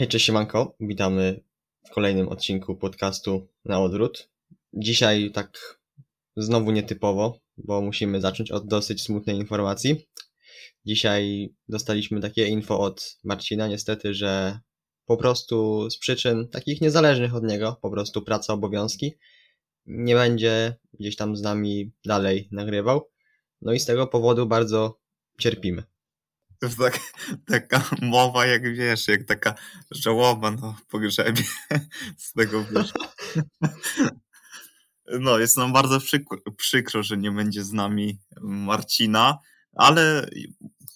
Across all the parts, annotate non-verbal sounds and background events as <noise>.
Hej, cześć siemanko, witamy w kolejnym odcinku podcastu Na Odwrót. Dzisiaj tak znowu nietypowo, bo musimy zacząć od dosyć smutnej informacji. Dzisiaj dostaliśmy takie info od Marcina niestety, że po prostu z przyczyn takich niezależnych od niego, po prostu praca, obowiązki, nie będzie gdzieś tam z nami dalej nagrywał. No i z tego powodu bardzo cierpimy. Tak, <laughs> taka mowa, jak wiesz, jak taka żałoba na pogrzebie <laughs> z tego wiesz. <laughs> No, jest nam bardzo przykro, przykro, że nie będzie z nami Marcina, ale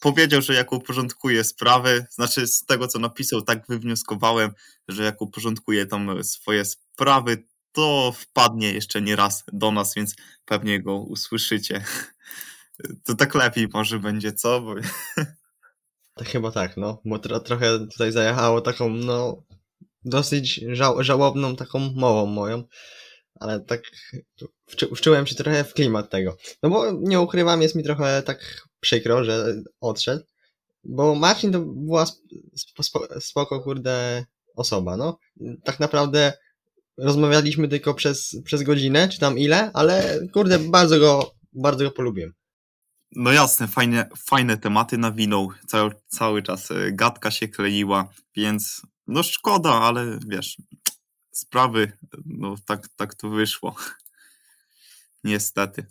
powiedział, że jak uporządkuje sprawy, znaczy z tego, co napisał, tak wywnioskowałem, że jak uporządkuje tam swoje sprawy, to wpadnie jeszcze nie raz do nas, więc pewnie go usłyszycie. To tak lepiej może będzie, co? Bo... Tak chyba tak, no, bo tro, trochę tutaj zajechało taką, no, dosyć żał, żałobną taką mową moją, ale tak wczułem się trochę w klimat tego. No bo nie ukrywam, jest mi trochę tak przykro, że odszedł, bo Marcin to była spo, spoko, kurde, osoba, no. Tak naprawdę rozmawialiśmy tylko przez, przez godzinę, czy tam ile, ale kurde, bardzo go, bardzo go polubiłem. No jasne, fajne, fajne tematy nawinął, cały, cały czas e, gadka się kleiła, więc no szkoda, ale wiesz, sprawy, no tak, tak to wyszło. <laughs> Niestety.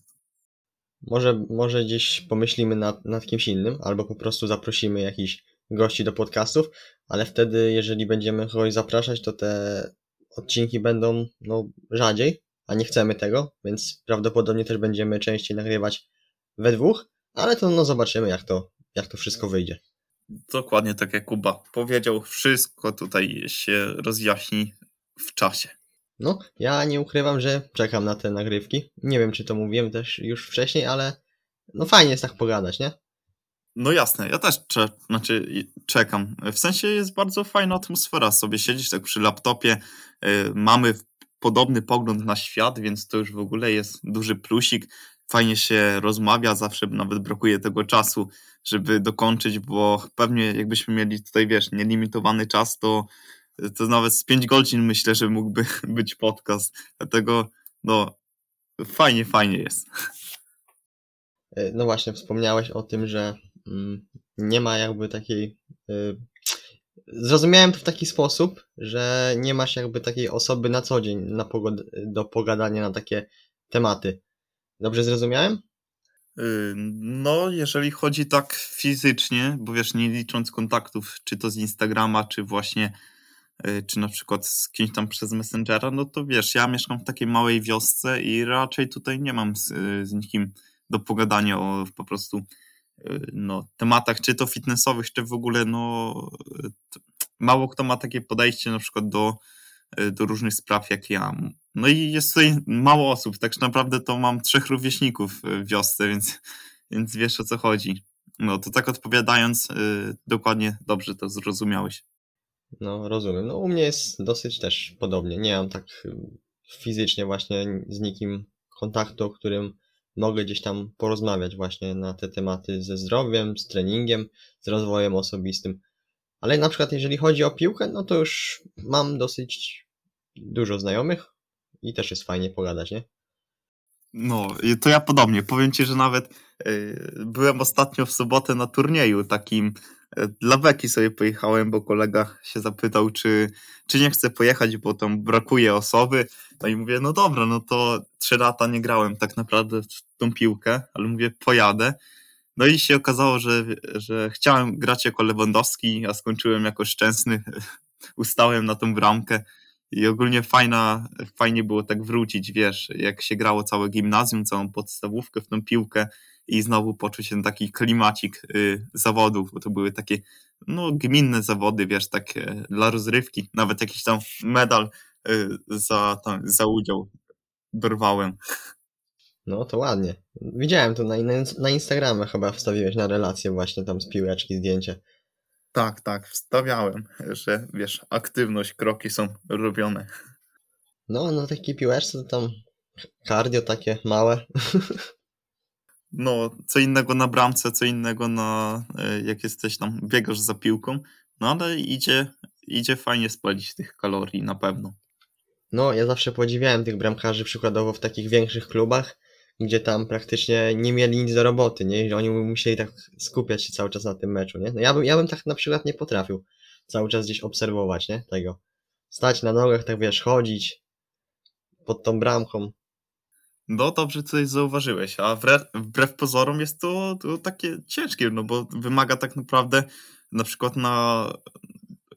Może, może gdzieś pomyślimy nad, nad kimś innym, albo po prostu zaprosimy jakichś gości do podcastów, ale wtedy, jeżeli będziemy kogoś zapraszać, to te odcinki będą no, rzadziej, a nie chcemy tego, więc prawdopodobnie też będziemy częściej nagrywać we dwóch, ale to no zobaczymy jak to, jak to wszystko wyjdzie. Dokładnie tak jak Kuba powiedział, wszystko tutaj się rozjaśni w czasie. No, ja nie ukrywam, że czekam na te nagrywki. Nie wiem, czy to mówiłem też już wcześniej, ale no fajnie jest tak pogadać, nie? No jasne, ja też cze znaczy, czekam. W sensie jest bardzo fajna atmosfera. Sobie siedzisz tak przy laptopie, yy, mamy podobny pogląd na świat, więc to już w ogóle jest duży plusik fajnie się rozmawia, zawsze nawet brakuje tego czasu, żeby dokończyć, bo pewnie jakbyśmy mieli tutaj, wiesz, nielimitowany czas, to, to nawet z 5 godzin myślę, że mógłby <laughs> być podcast. Dlatego, no, fajnie, fajnie jest. E, no właśnie, wspomniałeś o tym, że mm, nie ma jakby takiej. Y, zrozumiałem to w taki sposób, że nie masz jakby takiej osoby na co dzień na do pogadania na takie tematy. Dobrze zrozumiałem? Y, no, jeżeli chodzi tak fizycznie, bo wiesz, nie licząc kontaktów, czy to z Instagrama, czy właśnie, y, czy na przykład z kimś tam przez Messengera, no to wiesz, ja mieszkam w takiej małej wiosce i raczej tutaj nie mam z, y, z nikim do pogadania o po prostu no, tematach, czy to fitnessowych, czy w ogóle, no, mało kto ma takie podejście na przykład do, do różnych spraw jak ja. No i jest tutaj mało osób, tak naprawdę to mam trzech rówieśników w wiosce, więc, więc wiesz o co chodzi. No to tak odpowiadając, yy, dokładnie dobrze to zrozumiałeś. No rozumiem. No u mnie jest dosyć też podobnie. Nie mam tak y, fizycznie właśnie z nikim kontaktu, o którym mogę gdzieś tam porozmawiać właśnie na te tematy ze zdrowiem, z treningiem, z rozwojem osobistym. Ale na przykład jeżeli chodzi o piłkę, no to już mam dosyć dużo znajomych, i też jest fajnie pogadać, nie? No, to ja podobnie. Powiem ci, że nawet yy, byłem ostatnio w sobotę na turnieju takim yy, dla beki sobie pojechałem, bo kolega się zapytał, czy, czy nie chcę pojechać, bo tam brakuje osoby. No i mówię, no dobra, no to trzy lata nie grałem tak naprawdę w tą piłkę, ale mówię, pojadę. No i się okazało, że, że chciałem grać jako Lewandowski, a skończyłem jako Szczęsny. <laughs> Ustałem na tą bramkę i ogólnie fajna, fajnie było tak wrócić, wiesz, jak się grało całe gimnazjum, całą podstawówkę w tą piłkę i znowu poczuć ten taki klimacik y, zawodów, bo to były takie, no, gminne zawody, wiesz, takie dla rozrywki, nawet jakiś tam medal y, za, tam, za udział dorwałem. No to ładnie. Widziałem to na, na Instagramie chyba wstawiłeś na relację właśnie tam z piłeczki zdjęcie. Tak, tak, wstawiałem, że wiesz, aktywność, kroki są robione. No, na takiej piłeczce to tam cardio takie małe. No, co innego na bramce, co innego na, e, jak jesteś tam, biegasz za piłką, no ale idzie, idzie fajnie spalić tych kalorii, na pewno. No, ja zawsze podziwiałem tych bramkarzy przykładowo w takich większych klubach, gdzie tam praktycznie nie mieli nic do roboty, nie? Oni musieli tak skupiać się cały czas na tym meczu, nie? No ja bym, ja bym tak na przykład nie potrafił cały czas gdzieś obserwować, nie? Tego. Stać na nogach, tak wiesz, chodzić pod tą bramką. No dobrze coś zauważyłeś, a wbrew, wbrew pozorom jest to, to takie ciężkie, no bo wymaga tak naprawdę na przykład na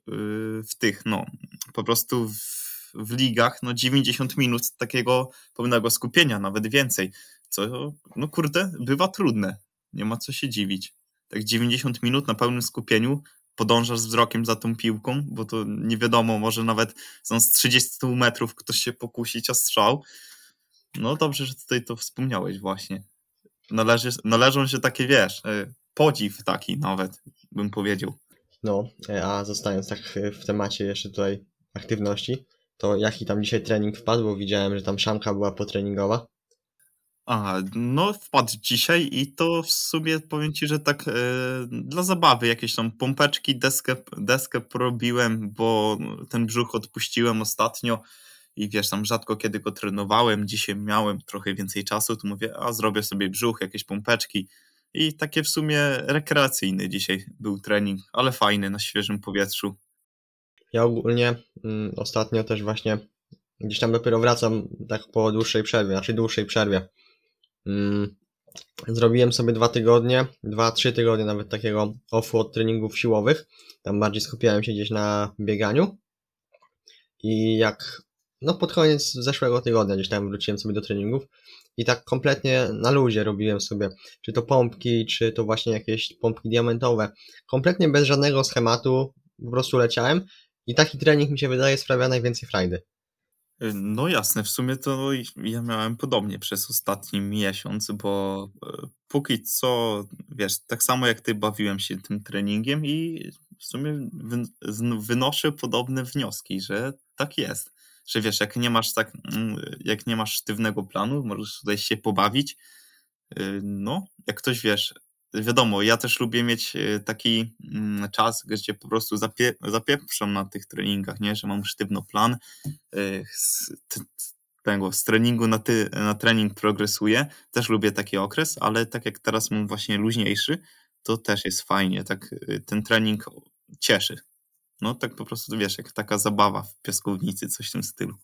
yy, w tych, no po prostu w, w ligach, no 90 minut takiego pełnego skupienia, nawet więcej, co no kurde, bywa trudne, nie ma co się dziwić. Tak 90 minut na pełnym skupieniu podążasz z wzrokiem za tą piłką, bo to nie wiadomo, może nawet są z 30 metrów ktoś się pokusić o strzał, no dobrze, że tutaj to wspomniałeś właśnie. Należy, należą się takie, wiesz, e, podziw taki nawet, bym powiedział. No, e, a zostając tak w temacie jeszcze tutaj aktywności, to jaki tam dzisiaj trening wpadł, widziałem, że tam szamka była potreningowa. A, no wpadł dzisiaj i to w sumie powiem Ci, że tak e, dla zabawy jakieś tam pompeczki, deskę, deskę porobiłem, bo ten brzuch odpuściłem ostatnio i wiesz, tam rzadko kiedy go trenowałem, dzisiaj miałem trochę więcej czasu, to mówię, a zrobię sobie brzuch, jakieś pompeczki i takie w sumie rekreacyjny dzisiaj był trening, ale fajny, na świeżym powietrzu. Ja ogólnie mm, ostatnio też właśnie gdzieś tam dopiero wracam tak po dłuższej przerwie, znaczy dłuższej przerwie. Mm, zrobiłem sobie dwa tygodnie, dwa, trzy tygodnie nawet takiego offu od treningów siłowych. Tam bardziej skupiałem się gdzieś na bieganiu. I jak no pod koniec zeszłego tygodnia gdzieś tam wróciłem sobie do treningów i tak kompletnie na luzie robiłem sobie, czy to pompki, czy to właśnie jakieś pompki diamentowe. Kompletnie bez żadnego schematu, po prostu leciałem i taki trening mi się wydaje sprawia najwięcej frajdy. No jasne, w sumie to ja miałem podobnie przez ostatni miesiąc, bo e, póki co, wiesz, tak samo jak ty bawiłem się tym treningiem i w sumie wynoszę podobne wnioski, że tak jest że wiesz, jak nie masz tak, mm, jak nie masz sztywnego planu, możesz tutaj się pobawić. Y, no, jak ktoś wiesz, wiadomo, ja też lubię mieć y, taki mm, czas, gdzie po prostu zapie, zapieprzam na tych treningach, nie, że mam sztywno plan, y, z, tego, z treningu na, ty, na trening progresuję, też lubię taki okres, ale tak jak teraz mam właśnie luźniejszy, to też jest fajnie, tak ten trening cieszy. No tak po prostu, wiesz, jak taka zabawa w piaskownicy, coś w tym stylu.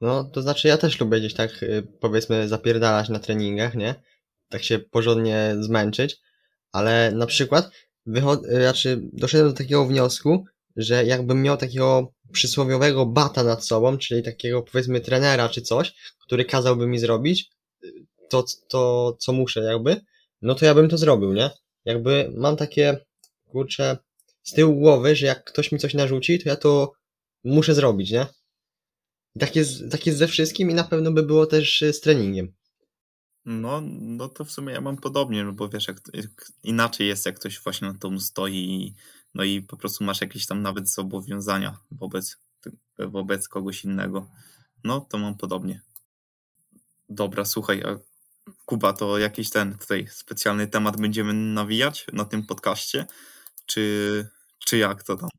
No, to znaczy ja też lubię gdzieś tak, y, powiedzmy, zapierdalać na treningach, nie? Tak się porządnie zmęczyć, ale na przykład wychod- y, znaczy doszedłem do takiego wniosku, że jakbym miał takiego przysłowiowego bata nad sobą, czyli takiego powiedzmy trenera czy coś, który kazałby mi zrobić y, to, to co muszę jakby, no to ja bym to zrobił, nie? Jakby mam takie, kurczę, z tyłu głowy, że jak ktoś mi coś narzuci, to ja to muszę zrobić, nie? tak jest, tak jest ze wszystkim i na pewno by było też z treningiem. No, no to w sumie ja mam podobnie, no bo wiesz, jak, jak inaczej jest, jak ktoś właśnie na tym stoi, no i po prostu masz jakieś tam nawet zobowiązania wobec, wobec kogoś innego. No, to mam podobnie. Dobra, słuchaj, a Kuba, to jakiś ten tutaj specjalny temat będziemy nawijać na tym podcaście? Czy czy jak to tam?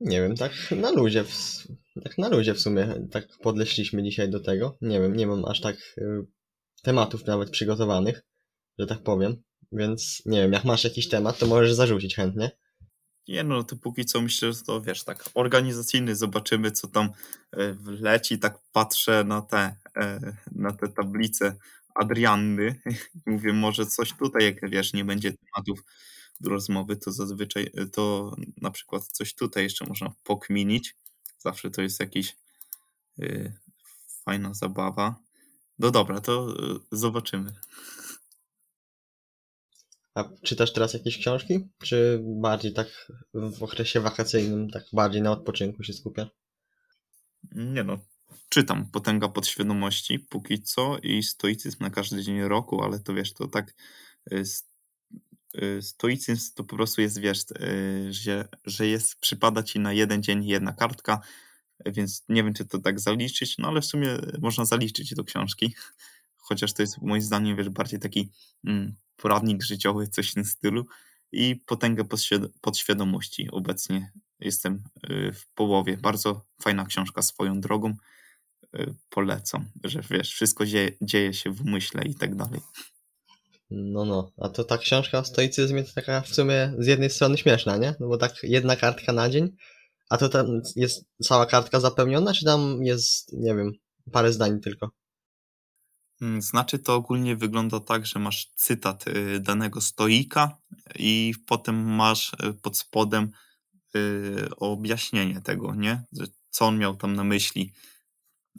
Nie wiem, tak na luzie, w, tak na luzie w sumie, tak podleśliśmy dzisiaj do tego. Nie wiem, nie mam aż tak y, tematów nawet przygotowanych, że tak powiem. Więc nie wiem, jak masz jakiś temat, to możesz zarzucić chętnie. Nie no, to póki co myślę, że to wiesz, tak organizacyjny, zobaczymy co tam y, leci, tak patrzę na te, y, na te tablice Adrianny, <laughs> mówię może coś tutaj, jak wiesz, nie będzie tematów do rozmowy, to zazwyczaj e, to na przykład coś tutaj jeszcze można pokminić. Zawsze to jest jakiś fajna zabawa. No dobra, to yy, zobaczymy. A czytasz teraz jakieś książki? Czy bardziej tak w okresie wakacyjnym, tak bardziej na odpoczynku się skupiasz? Nie no, czytam Potęga Podświadomości póki co i Stoicyzm na każdy dzień roku, ale to wiesz, to tak Y, stoicyzm to po prostu jest, wiesz, y, że, że jest, przypada ci na jeden dzień jedna kartka, więc nie wiem, czy to tak zaliczyć, no ale w sumie można zaliczyć do książki, <laughs> chociaż to jest moim zdaniem, wiesz, bardziej taki mm, poradnik życiowy, coś w tym stylu i Potęgę podświad- podświadomości. Obecnie jestem y, w połowie. Bardzo fajna książka swoją drogą. Y, Polecam, że wiesz, wszystko dzieje, dzieje się w umyśle i tak dalej. No, no. A to ta książka o stoicyzmie to taka w sumie z jednej strony śmieszna, nie? No bo tak jedna kartka na dzień, a to tam jest cała kartka zapełniona, czy tam jest, nie wiem, parę zdań tylko? Mm, Znaczy to ogólnie wygląda tak, że masz cytat y, danego stoika i potem masz y, pod spodem y, objaśnienie tego, nie? Co on miał tam na myśli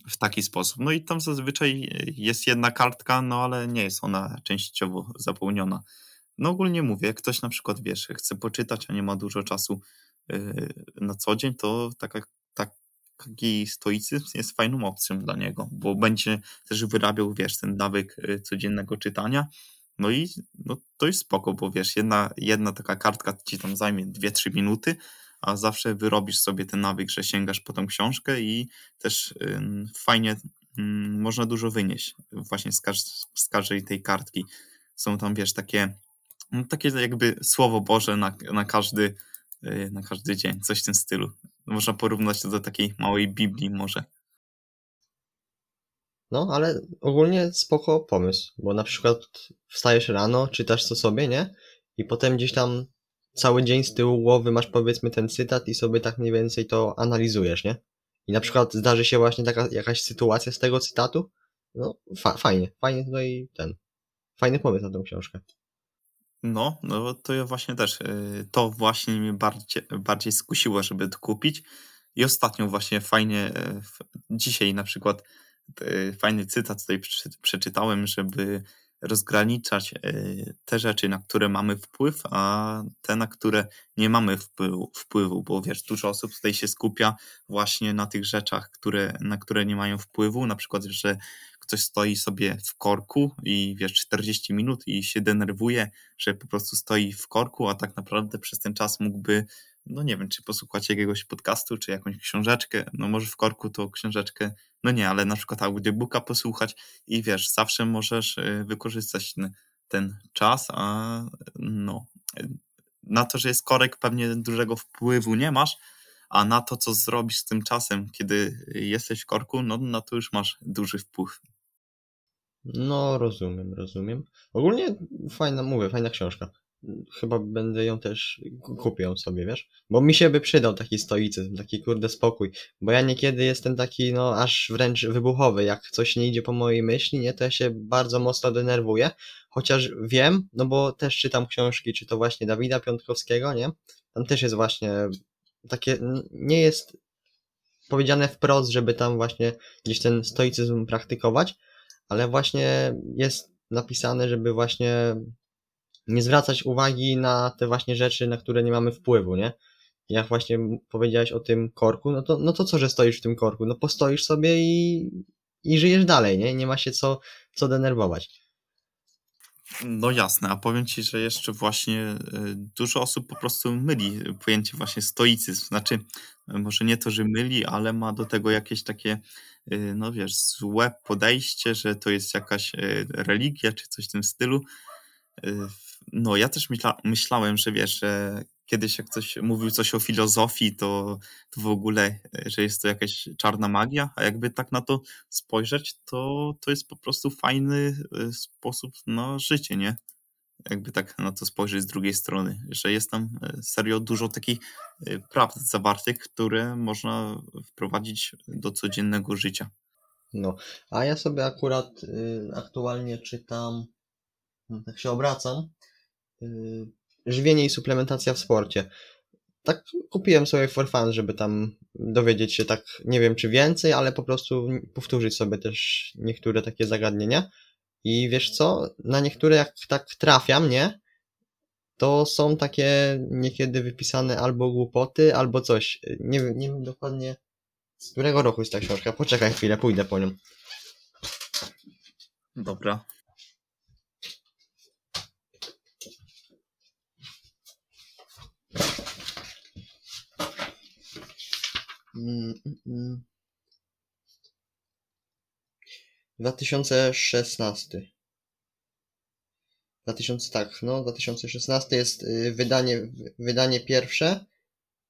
w taki sposób. No i tam zazwyczaj jest jedna kartka, no ale nie jest ona częściowo zapełniona. No ogólnie mówię, jak ktoś na przykład, wiesz, chce poczytać, a nie ma dużo czasu na co dzień, to taka, taki stoicyzm jest fajną opcją dla niego, bo będzie też wyrabiał, wiesz, ten nawyk y, codziennego czytania. No i no, to jest spoko, bo wiesz, jedna, jedna taka kartka ci tam zajmie 2-3 minuty, a zawsze wyrobisz sobie ten nawyk, że sięgasz po tą książkę i też ym, fajnie ym, można dużo wynieść właśnie z, każ- z każdej tej kartki. Są tam, wiesz, takie, no, takie jakby słowo Boże na, na, każdy, y, na każdy dzień, coś w tym stylu. Można porównać to do takiej małej Biblii może. No, ale ogólnie spoko pomysł, bo na przykład wstajesz rano, czytasz to sobie, nie? I potem gdzieś tam cały dzień z tyłu głowy masz powiedzmy ten cytat i sobie tak mniej więcej to analizujesz, nie? I na przykład zdarzy się właśnie taka jakaś sytuacja z tego cytatu, no fa fajnie, fajnie tutaj ten, fajny pomysł na tą książkę. No, no to ja właśnie też, y, to właśnie mnie bardziej, bardziej skusiło, żeby to kupić. I ostatnio właśnie fajnie, w- dzisiaj na przykład y, fajny cytat tutaj prze- przeczytałem, żeby rozgraniczać y, te rzeczy, na które mamy wpływ, a te, na które nie mamy wpływu, wpływu, bo wiesz, dużo osób tutaj się skupia właśnie na tych rzeczach, które, na które nie mają wpływu, na przykład, że ktoś stoi sobie w korku i wiesz, 40 minut i się denerwuje, że po prostu stoi w korku, a tak naprawdę przez ten czas mógłby, no nie wiem, czy posłuchać jakiegoś podcastu, czy jakąś książeczkę, no może w korku to książeczkę, no nie, ale na przykład audiobooka posłuchać i wiesz, zawsze możesz y, wykorzystać ten, ten czas, a no, y, na to, że jest korek, pewnie dużego wpływu nie masz, a na to, co zrobisz z tym czasem, kiedy jesteś w korku, no na to już masz duży wpływ. No, rozumiem, rozumiem. Ogólnie fajna, mówię, fajna książka. Chyba będę ją też, ku- kupię ją sobie, wiesz? Bo mi się by przydał taki stoicyzm, taki kurde spokój. Bo ja niekiedy jestem taki, no, aż wręcz wybuchowy. Jak coś nie idzie po mojej myśli, nie, to ja się bardzo mocno denerwuję. Chociaż wiem, no bo też czytam książki, czy to właśnie Dawida Piątkowskiego, nie? Tam też jest właśnie takie, nie jest powiedziane wprost, żeby tam właśnie gdzieś ten stoicyzm praktykować, ale właśnie jest napisane, żeby właśnie nie zwracać uwagi na te właśnie rzeczy, na które nie mamy wpływu, nie? Jak właśnie powiedziałeś o tym korku, no to, no to co, że stoisz w tym korku? No postoisz sobie i, i żyjesz dalej, nie? Nie ma się co, co denerwować. No jasne, a powiem ci, że jeszcze właśnie y, dużo osób po prostu myli pojęcie właśnie stoicyzm. Znaczy, y, może nie to, że myli, ale ma do tego jakieś takie, y, no wiesz, złe podejście, że to jest jakaś religia czy coś w tym stylu. No, ja też myśla, myślałem, że wiesz, że kiedyś jak ktoś mówił coś o filozofii, to, to w ogóle, y, że jest to jakaś czarna magia, a jakby tak na to spojrzeć, to, to jest po prostu fajny y, sposób na życie, nie? Jakby tak na to spojrzeć z drugiej strony, że jest tam y, serio dużo takich prawd zawartych, które można wprowadzić do codziennego życia. No, a ja sobie akurat y, aktualnie czytam, tak się obracam, y, żywienie i suplementacja w sporcie. Tak kupiłem sobie for fun, żeby tam dowiedzieć się tak, nie wiem czy więcej, ale po prostu powtórzyć sobie też niektóre takie zagadnienia. I wiesz co, na niektóre jak tak trafiam, nie? To są takie niekiedy wypisane albo głupoty, albo coś. Nie wiem, nie wiem dokładnie z którego roku jest ta książka. Poczekaj chwilę, pójdę po nią. Dobra. Mm, mm, mm. 2016. 2000, tak, no 2016 jest y, wydanie, wydanie pierwsze,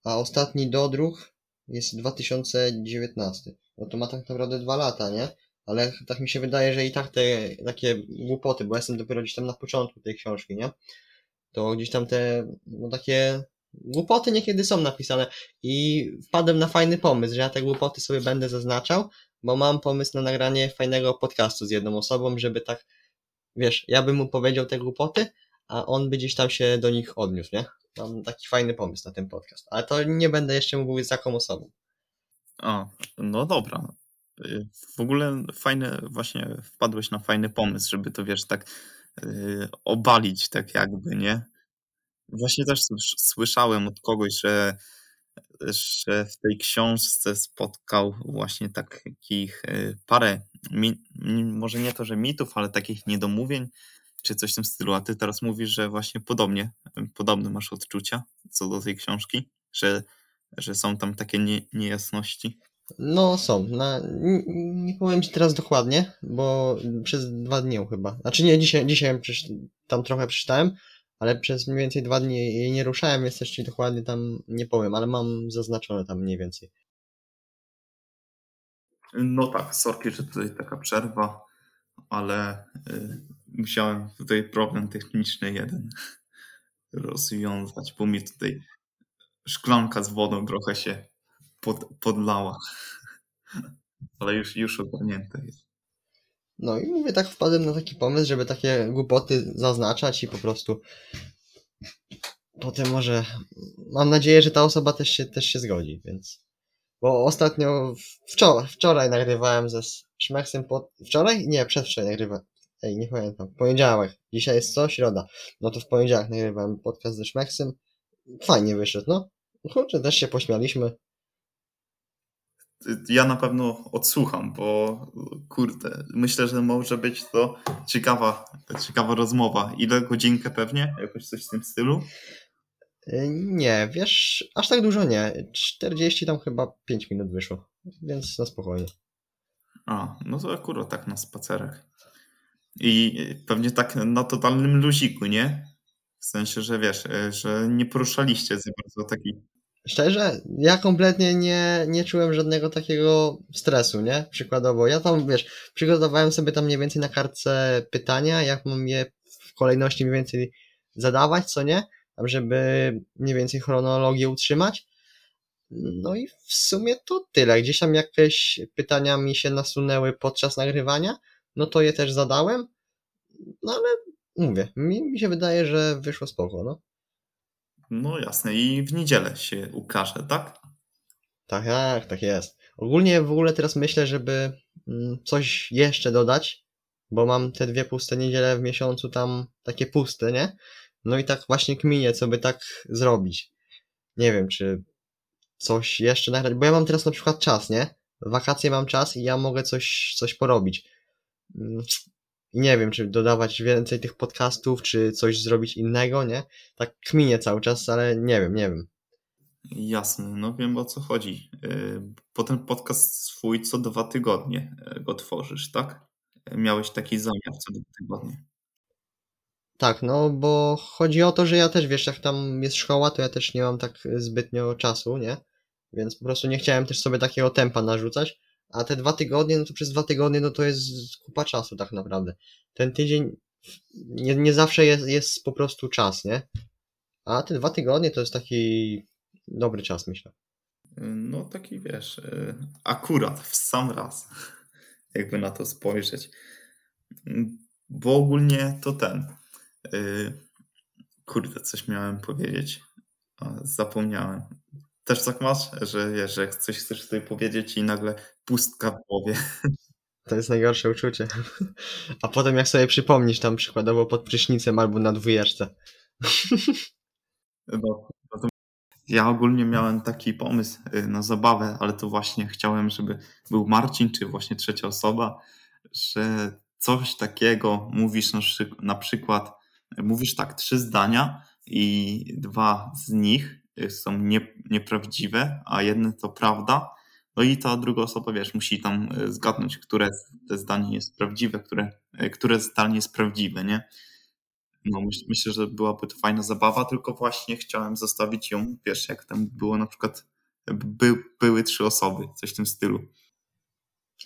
a ostatni dodruk jest 2019. No to ma tak naprawdę dwa lata, nie? Ale tak mi się wydaje, że i tak te takie głupoty, bo jestem dopiero gdzieś tam na początku tej książki, nie? To gdzieś tam te, no takie głupoty niekiedy są napisane i wpadłem na fajny pomysł, że ja te głupoty sobie będę zaznaczał, bo mam pomysł na nagranie fajnego podcastu z jedną osobą, żeby tak, wiesz, ja bym mu powiedział te głupoty, a on by gdzieś tam się do nich odniósł, nie? Mam taki fajny pomysł na ten podcast, ale to nie będę jeszcze mówił z jaką osobą. A, no dobra. Y, W ogóle fajne, właśnie wpadłeś na fajny pomysł, żeby to wiesz, tak yy, obalić, tak jakby, nie? Właśnie też słysz- słyszałem od kogoś, że, że w tej książce spotkał właśnie takich yy, parę, może nie to, że mitów, ale takich niedomówień, czy coś w tym stylu. A ty teraz mówisz, że właśnie podobnie, podobne masz odczucia co do tej książki, że, że są tam takie nie, niejasności. No są, na, n- nie powiem Ci teraz dokładnie, bo przez dwa dni chyba, znaczy nie, dzisiaj, dzisiaj tam trochę przeczytałem, ale przez mniej więcej dwa dni jej nie ruszałem, więc też Ci dokładnie tam nie powiem, ale mam zaznaczone tam mniej więcej. No tak, sorki, że tutaj taka przerwa, ale y, musiałem tutaj problem techniczny jeden rozwiązać, bo mi tutaj szklanka z wodą trochę się pod, podlała. <laughs> Ale już, już ogarnięte jest. No i mówię, tak wpadłem na taki pomysł, żeby takie głupoty zaznaczać i po prostu potem może, mam nadzieję, że ta osoba też się, też się zgodzi, więc, bo ostatnio, wczoraj, wczoraj nagrywałem ze Szmechsem pod, wczoraj? Nie, przedwczoraj nagrywałem, ej, nie pamiętam, poniedziałek, dzisiaj jest co? Środa, no to w poniedziałek nagrywałem podcast ze Szmechsem, fajnie wyszedł, no, kurczę, też się pośmialiśmy, Ja na pewno odsłucham, bo kurde, myślę, że może być to ciekawa, ciekawa rozmowa. Ile godzinkę pewnie? Jakoś coś w tym stylu? Y, Nie, wiesz, aż tak dużo nie. 40 tam chyba 5 minut wyszło, więc na spokojnie. A, no to akurat tak na spacerach. I pewnie tak na totalnym luziku, nie? W sensie, że wiesz, e, że nie poruszaliście za bardzo taki. Szczerze, ja kompletnie nie, nie czułem żadnego takiego stresu, nie? Przykładowo, ja tam, wiesz, przygotowałem sobie tam mniej więcej na kartce pytania, jak mam je w kolejności mniej więcej zadawać, co nie? Tam, żeby mniej więcej chronologię utrzymać. No i w sumie to tyle. Gdzieś tam jakieś pytania mi się nasunęły podczas nagrywania, no to je też zadałem. No ale mówię, mi, mi się wydaje, że wyszło spoko, no. No jasne, i w niedzielę się ukaże, tak? Tak, tak, tak jest. Ogólnie w ogóle teraz myślę, żeby mm, coś jeszcze dodać, bo mam te dwie puste niedziele w miesiącu tam takie puste, nie? No i tak właśnie kminię, co by tak zrobić. Nie wiem, czy coś jeszcze nagrać, bo ja mam teraz na przykład czas, nie? Wakacje mam czas i ja mogę coś, coś porobić. I nie wiem, czy dodawać więcej tych podcastów, czy coś zrobić innego, nie? Tak kminię cały czas, ale nie wiem, nie wiem. Jasne, no wiem o co chodzi. Bo ten podcast swój co dwa tygodnie e, go tworzysz, tak? Miałeś taki zamiar co dwa tygodnie. Tak, no bo chodzi o to, że ja też, wiesz, jak tam jest szkoła, to ja też nie mam tak zbytnio czasu, nie? Więc po prostu nie chciałem też sobie takiego tempa narzucać. A te dwa tygodnie, no to przez dwa tygodnie, no to jest kupa czasu tak naprawdę. Ten tydzień nie, nie zawsze jest, jest po prostu czas, nie? A te dwa tygodnie to jest taki dobry czas, myślę. No taki wiesz, yy, akurat w sam raz, jakby na to spojrzeć. Bo ogólnie to ten. yy, Kurde, coś miałem powiedzieć. Zapomniałem. Też tak masz, że wiesz, że coś chcesz powiedzieć i nagle pustka w głowie. To jest najgorsze uczucie. A potem jak sobie przypomnisz tam przykładowo pod prysznicem albo na dwójeczce. No, no ja ogólnie miałem taki pomysł y, na zabawę, ale to właśnie chciałem, żeby był Marcin, czy właśnie trzecia osoba, że coś takiego mówisz na, na przykład, mówisz tak, trzy zdania i dwa z nich y, są nie, nieprawdziwe, a jedno to prawda. No i ta druga osoba, wiesz, musi tam y, zgadnąć, które te zdanie jest prawdziwe, które, y, które zdanie jest prawdziwe, nie? No, myśl, myślę, że byłaby to fajna zabawa, tylko właśnie chciałem zostawić ją, wiesz, jak tam było na przykład, by, były trzy osoby, coś w tym stylu.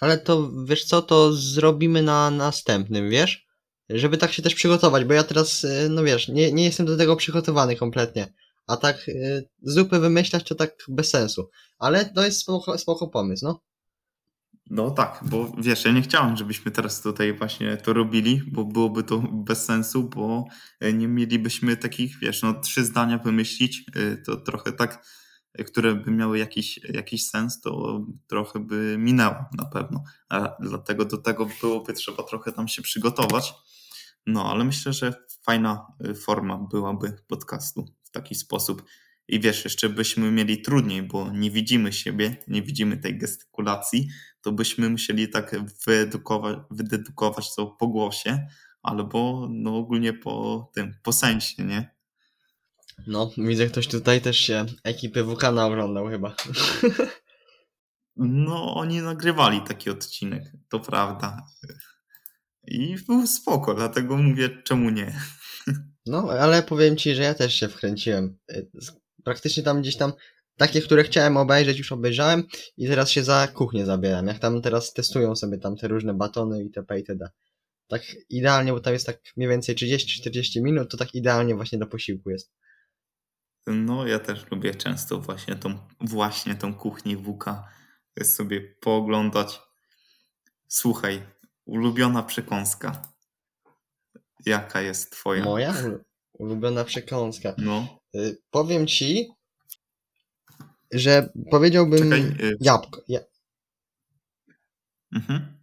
Ale to wiesz co, to zrobimy na następnym, wiesz? Żeby tak się też przygotować, bo ja teraz, y, no wiesz, nie, nie jestem do tego przygotowany kompletnie. A tak y, zupy wymyślać to tak bez sensu. Ale to jest spoko, spoko pomysł, no. No tak, bo wiesz, ja nie chciałem, żebyśmy teraz tutaj właśnie to robili, bo byłoby to bez sensu, bo e, nie mielibyśmy takich, wiesz, no trzy zdania wymyślić, e, to trochę tak, e, które by miały jakiś, jakiś sens, to trochę by minęło na pewno. A dlatego do tego byłoby trzeba trochę tam się przygotować. No, ale myślę, że fajna forma byłaby podcastu w taki sposób. I wiesz, jeszcze byśmy mieli trudniej, bo nie widzimy siebie, nie widzimy tej gestykulacji, to byśmy musieli tak wyedukować, wydedukować to po głosie, albo no ogólnie po tym, po sensie, nie? No, widzę ktoś tutaj też się ekipy Wukana oglądał chyba. No, oni nagrywali taki odcinek, to prawda. I był spoko, dlatego mówię, czemu nie. No, ale powiem ci, że ja też się wkręciłem. Praktycznie tam gdzieś tam takie, które chciałem obejrzeć, już obejrzałem i teraz się za kuchnię zabieram. Jak tam teraz testują sobie tam te różne batony itp. itd. Tak idealnie, bo tam jest tak mniej więcej 30-40 minut, to tak idealnie właśnie do posiłku jest. No, ja też lubię często właśnie tą, właśnie tą kuchnię WK sobie pooglądać. Słuchaj, ulubiona przekąska. Jaka jest twoja? Moja ulubiona przekąska. No. Y, powiem ci, że powiedziałbym Czekaj, y... jabłko. Ja... Mhm.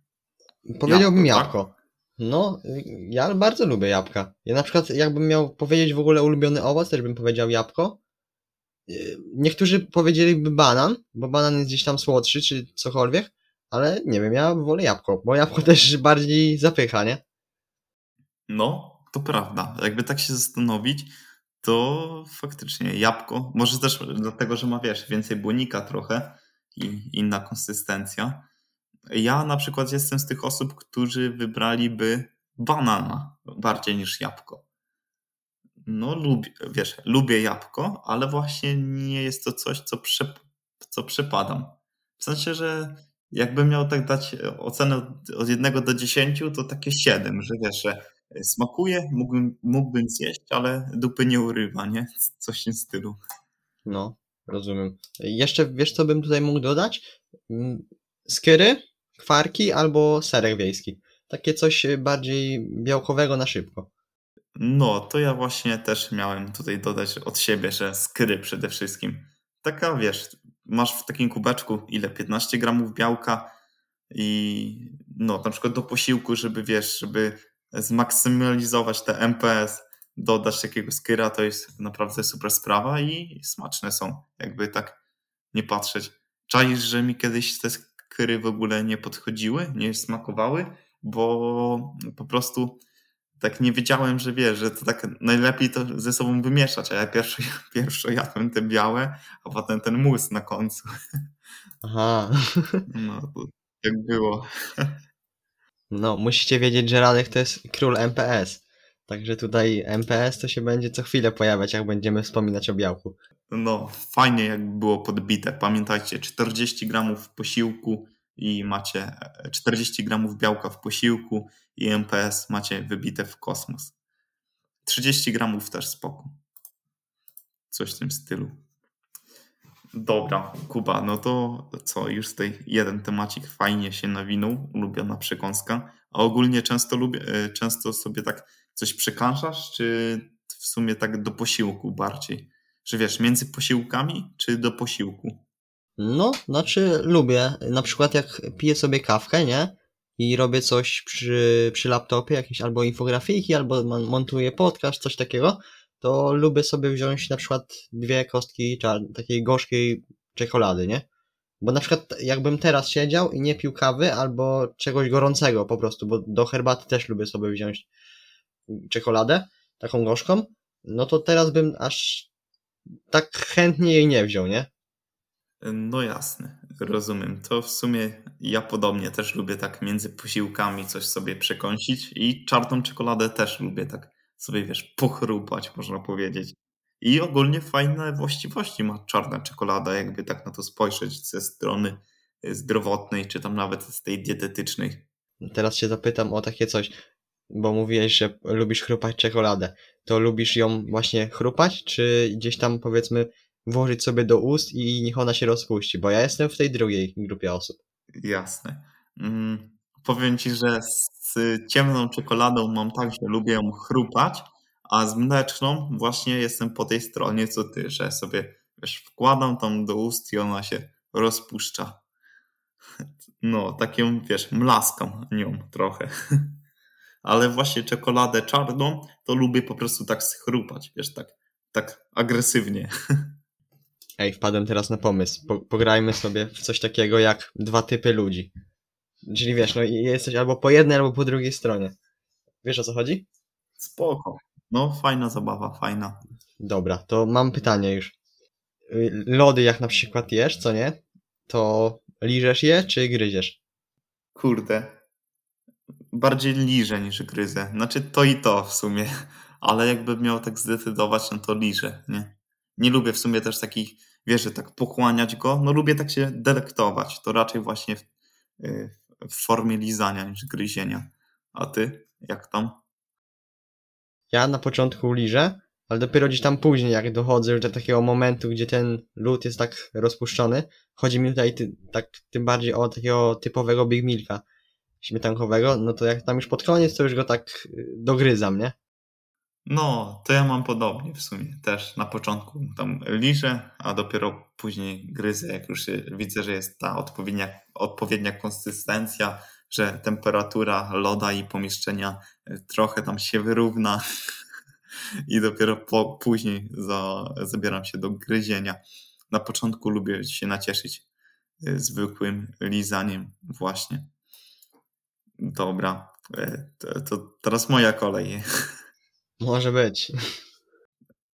Powiedziałbym jabłko. jabłko. Tak? No, ja bardzo lubię jabłka. Ja na przykład, jakbym miał powiedzieć w ogóle ulubiony owoc, też bym powiedział jabłko. Y, niektórzy powiedzieliby banan, bo banan jest gdzieś tam słodszy, czy cokolwiek, ale nie wiem, ja wolę jabłko, bo jabłko też bardziej zapycha, nie? No, to prawda. Jakby tak się zastanowić, to faktycznie jabłko, może też dlatego, że ma, wiesz, więcej błonika trochę i inna konsystencja. Ja na przykład jestem z tych osób, którzy wybraliby banana bardziej niż jabłko. No, lubię, wiesz, lubię jabłko, ale właśnie nie jest to coś, co, prze, co przepadam. W sensie, że jakbym miał tak dać ocenę od 1 do 10, to takie 7, że wiesz, że smakuje, mógłbym, mógłbym zjeść, ale dupy nie urywa, nie? Coś w tym stylu. No, rozumiem. Jeszcze wiesz, co bym tutaj mógł dodać? Mm, skyry, kwarki albo serek wiejski. Takie coś bardziej białkowego na szybko. No, to ja właśnie też miałem tutaj dodać od siebie, że skry przede wszystkim. Taka, wiesz, masz w takim kubeczku ile? 15 gramów białka i no, na przykład do posiłku, żeby, wiesz, żeby zmaksymalizować te MPS, dodać takiego skyra, to jest naprawdę super sprawa i smaczne są, jakby tak nie patrzeć. Czaisz, że mi kiedyś te skyry w ogóle nie podchodziły, nie smakowały, bo po prostu tak nie wiedziałem, że wiesz, że to tak najlepiej to ze sobą wymieszać, a ja pierwszy, pierwszy jadłem te białe, a potem ten mus na końcu. Aha. No, tak było. No, musicie wiedzieć, że Radek to jest król MPS. Także tutaj MPS to się będzie co chwilę pojawiać, jak będziemy wspominać o białku. No, fajnie jak było podbite. Pamiętajcie, 40 gramów posiłku i macie 40 gramów białka w posiłku i MPS macie wybite w kosmos. 30 gramów też spoko. Coś w tym stylu. Dobra, Kuba, no to co, już tutaj jeden temacik fajnie się nawinął, ulubiona przekąska. A ogólnie często lubię, e, często sobie tak coś przekąszasz, czy w sumie tak do posiłku bardziej? Że wiesz, między posiłkami, czy do posiłku? No, znaczy lubię. Na przykład jak piję sobie kawkę, nie? I robię coś przy, przy laptopie, jakieś albo infografiki, albo montuję podcast, coś takiego, to lubię sobie wziąć na przykład dwie kostki takiej gorzkiej czekolady, nie? Bo na przykład jakbym teraz siedział i nie pił kawy albo czegoś gorącego po prostu, bo do herbaty też lubię sobie wziąć czekoladę, taką gorzką, no to teraz bym aż tak chętnie jej nie wziął, nie? No jasne, rozumiem. To w sumie ja podobnie też lubię tak między posiłkami coś sobie przekąsić i czarną czekoladę też lubię tak sobie, wiesz, pochrupać, można powiedzieć. I ogólnie fajne właściwości ma czarna czekolada, jakby tak na to spojrzeć ze strony y, zdrowotnej, czy tam nawet z tej dietetycznej. Teraz się zapytam o takie coś, bo mówiłeś, że lubisz chrupać czekoladę. To lubisz ją właśnie chrupać, czy gdzieś tam powiedzmy włożyć sobie do ust i niech ona się rozpuści? Bo ja jestem w tej drugiej grupie osób. Jasne. Mm, powiem ci, że ciemną czekoladą mam tak, że lubię ją chrupać, a z mleczną właśnie jestem po tej stronie co ty, że sobie wiesz, wkładam tam do ust i ona się rozpuszcza. No, taką, wiesz, mlaskam nią trochę. <laughs> Ale właśnie czekoladę czarną to lubię po prostu tak schrupać, wiesz, tak, tak agresywnie. <laughs> Ej, wpadłem teraz na pomysł. Po, pograjmy sobie w coś takiego jak dwa typy ludzi. Czyli wiesz, no i jesteś albo po jednej, albo po drugiej stronie. Wiesz o co chodzi? Spoko. No, fajna zabawa, fajna. Dobra, to mam pytanie już. Lody jak na przykład jesz, co nie? To liżesz je, czy gryziesz? Kurde. Bardziej liżę niż gryzę. Znaczy to i to w sumie. Ale jakbym miał tak zdecydować, no to liżę, nie? Nie lubię w sumie też takich, wiesz, że tak pochłaniać go. No lubię tak się delektować. To raczej właśnie w, y, w formie lizania niż gryzienia. A ty? Jak tam? Ja na początku liżę, ale dopiero gdzieś tam później, jak dochodzę już do takiego momentu, gdzie ten lód jest tak rozpuszczony, chodzi mi tutaj ty, tak tym bardziej o takiego typowego Big Milka śmietankowego, no to jak tam już pod koniec, to już go tak y, dogryzam, nie? No, to ja mam podobnie w sumie. Też na początku tam liżę, a dopiero później gryzę, jak już widzę, że jest ta odpowiednia, odpowiednia konsystencja, że temperatura loda i pomieszczenia y, trochę tam się wyrówna <laughs> i dopiero po, później za, zabieram się do gryzienia. Na początku lubię się nacieszyć y, zwykłym lizaniem właśnie. Dobra, y, to, to teraz moja kolej. <laughs> Może być.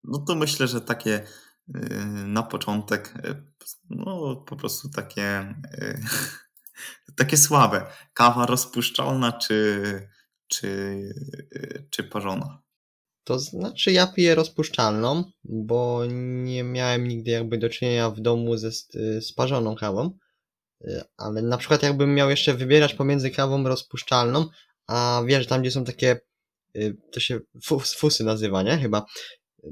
No to myślę, że takie y, na początek, y, no po prostu takie, y, <laughs> takie słabe. Kawa rozpuszczalna czy, czy, czy parzona? To znaczy ja piję rozpuszczalną, bo nie miałem nigdy jakby do czynienia w domu ze st- sparzoną kawą. Ale na przykład jakbym miał jeszcze wybierać pomiędzy kawą rozpuszczalną, a wiesz, tam gdzie są takie, to się fus, fusy nazywa, nie? Chyba.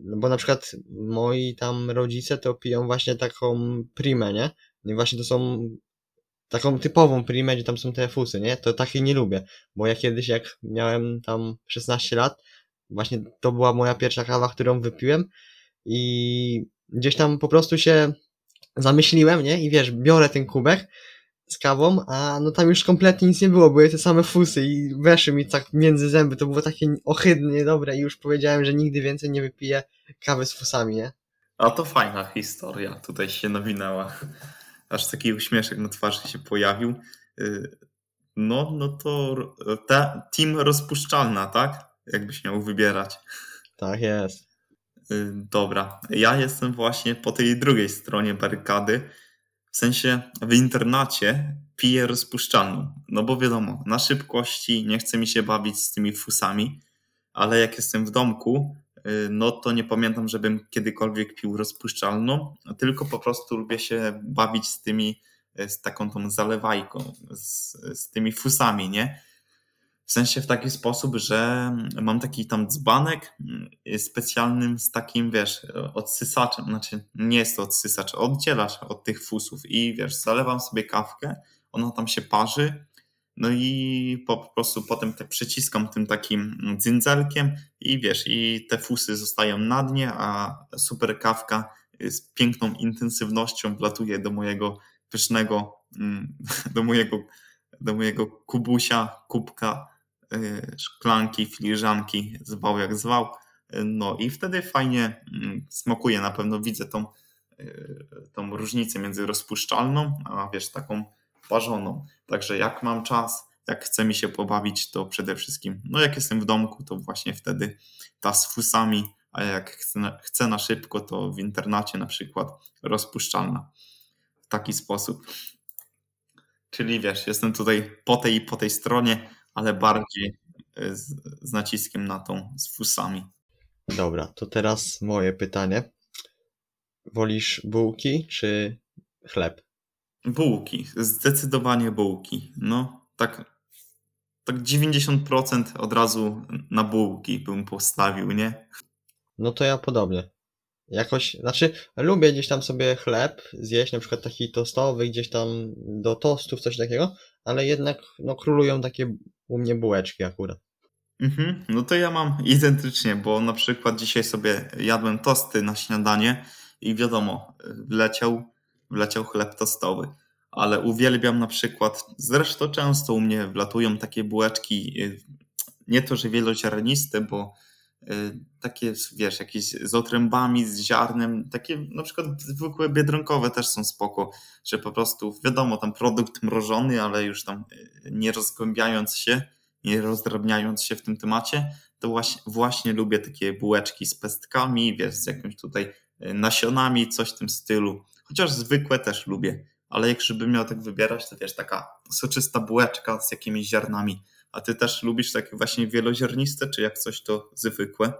No bo na przykład moi tam rodzice to piją właśnie taką primę, nie? No i właśnie to są taką typową primę, gdzie tam są te fusy, nie? To takiej nie lubię, bo ja kiedyś jak miałem tam 16 lat, właśnie to była moja pierwsza kawa, którą wypiłem i gdzieś tam po prostu się zamyśliłem, nie? I wiesz, biorę ten kubek z kawą, a no tam już kompletnie nic nie było, były te same fusy i weszły mi tak między zęby, to było takie ohydne, niedobre i już powiedziałem, że nigdy więcej nie wypiję kawy z fusami, nie? A to fajna historia tutaj się nawinęła. Aż taki uśmieszek na twarzy się pojawił. Y, No, no to ta team rozpuszczalna, tak? Jakbyś miał wybierać. Tak jest. Y, Dobra, ja jestem właśnie po tej drugiej stronie barykady. W sensie w internacie piję rozpuszczalną. No bo wiadomo, na szybkości nie chce mi się bawić z tymi fusami, ale jak jestem w domku, y, no to nie pamiętam, żebym kiedykolwiek pił rozpuszczalną, tylko po prostu lubię się bawić z tymi, y, z taką tą zalewajką, z, z tymi fusami, nie? W sensie w taki sposób, że mam taki tam dzbanek y, specjalnym z takim, wiesz, odsysaczem, znaczy nie jest to odsysacz, oddzielacz od tych fusów i wiesz, zalewam sobie kawkę, ona tam się parzy, no i po, prostu potem te przyciskam tym takim dzyndzelkiem i wiesz, i te fusy zostają na dnie, a super kawka z piękną intensywnością wlatuje do mojego pysznego, mm, <laughs> do mojego, do mojego kubusia, kubka, szklanki, filiżanki, zwał jak zwał. No i wtedy fajnie mm, smakuje, na pewno widzę tą, y, tą różnicę między rozpuszczalną, a wiesz, taką parzoną. Także jak mam czas, jak chce mi się pobawić, to przede wszystkim, no jak jestem w domku, to właśnie wtedy ta z fusami, a jak chcę na, chcę na szybko, to w internacie na przykład rozpuszczalna. W taki sposób. Czyli wiesz, jestem tutaj po tej i po tej stronie, ale bardziej, y, z, z naciskiem na tą, z fusami. Dobra, to teraz moje pytanie. Wolisz bułki czy chleb? Bułki, zdecydowanie bułki. No, tak, tak 90% od razu na bułki bym postawił, nie? No to ja podobnie. Jakoś, znaczy, lubię gdzieś tam sobie chleb zjeść, na przykład taki tostowy, gdzieś tam do tostów, coś takiego, ale jednak, no, królują takie u mnie bułeczki akurat. Mhm, no to ja mam identycznie, bo na przykład dzisiaj sobie jadłem tosty na śniadanie i wiadomo, wleciał, wleciał chleb tostowy. Ale uwielbiam na przykład, zresztą często u mnie wlatują takie bułeczki, y, nie to, że wieloziarniste, bo takie, wiesz, jakieś z otrębami, z ziarnem, takie na przykład zwykłe biedronkowe też są spoko, że po prostu, wiadomo, tam produkt mrożony, ale już tam y, nie rozgłębiając się, nie rozdrabniając się w tym temacie, to właśnie, właśnie lubię takie bułeczki z pestkami, wiesz, z jakimś tutaj nasionami, coś w tym stylu. Chociaż zwykłe też lubię, ale jak żebym miał tak wybierać, to wiesz, taka soczysta bułeczka z jakimiś ziarnami. A ty też lubisz takie właśnie wieloziarniste, czy jak coś to zwykłe?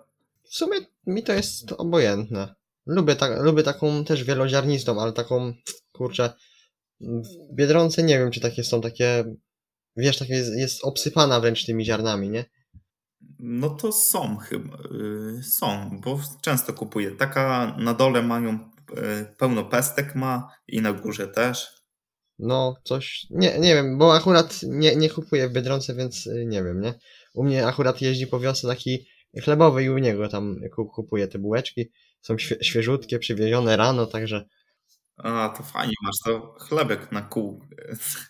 W sumie mi to jest obojętne. Lubię, ta, lubię taką też wieloziarnistą, ale taką, kurczę, w Biedronce nie wiem, czy takie są takie, wiesz, takie jest, jest obsypana wręcz tymi ziarnami, nie? No to są chyba, yy, są, bo często kupuję. Taka na dole mają yy, pełno pestek ma i na górze też. No, coś, nie, nie wiem, bo akurat nie, nie kupuję w Biedronce, więc y, nie wiem, nie? U mnie akurat jeździ po wiosce taki chlebowy i u niego tam ku- kupuję te bułeczki. Są świe, świeżutkie, przywiezione rano, także A, to fajnie masz to chlebek na kół.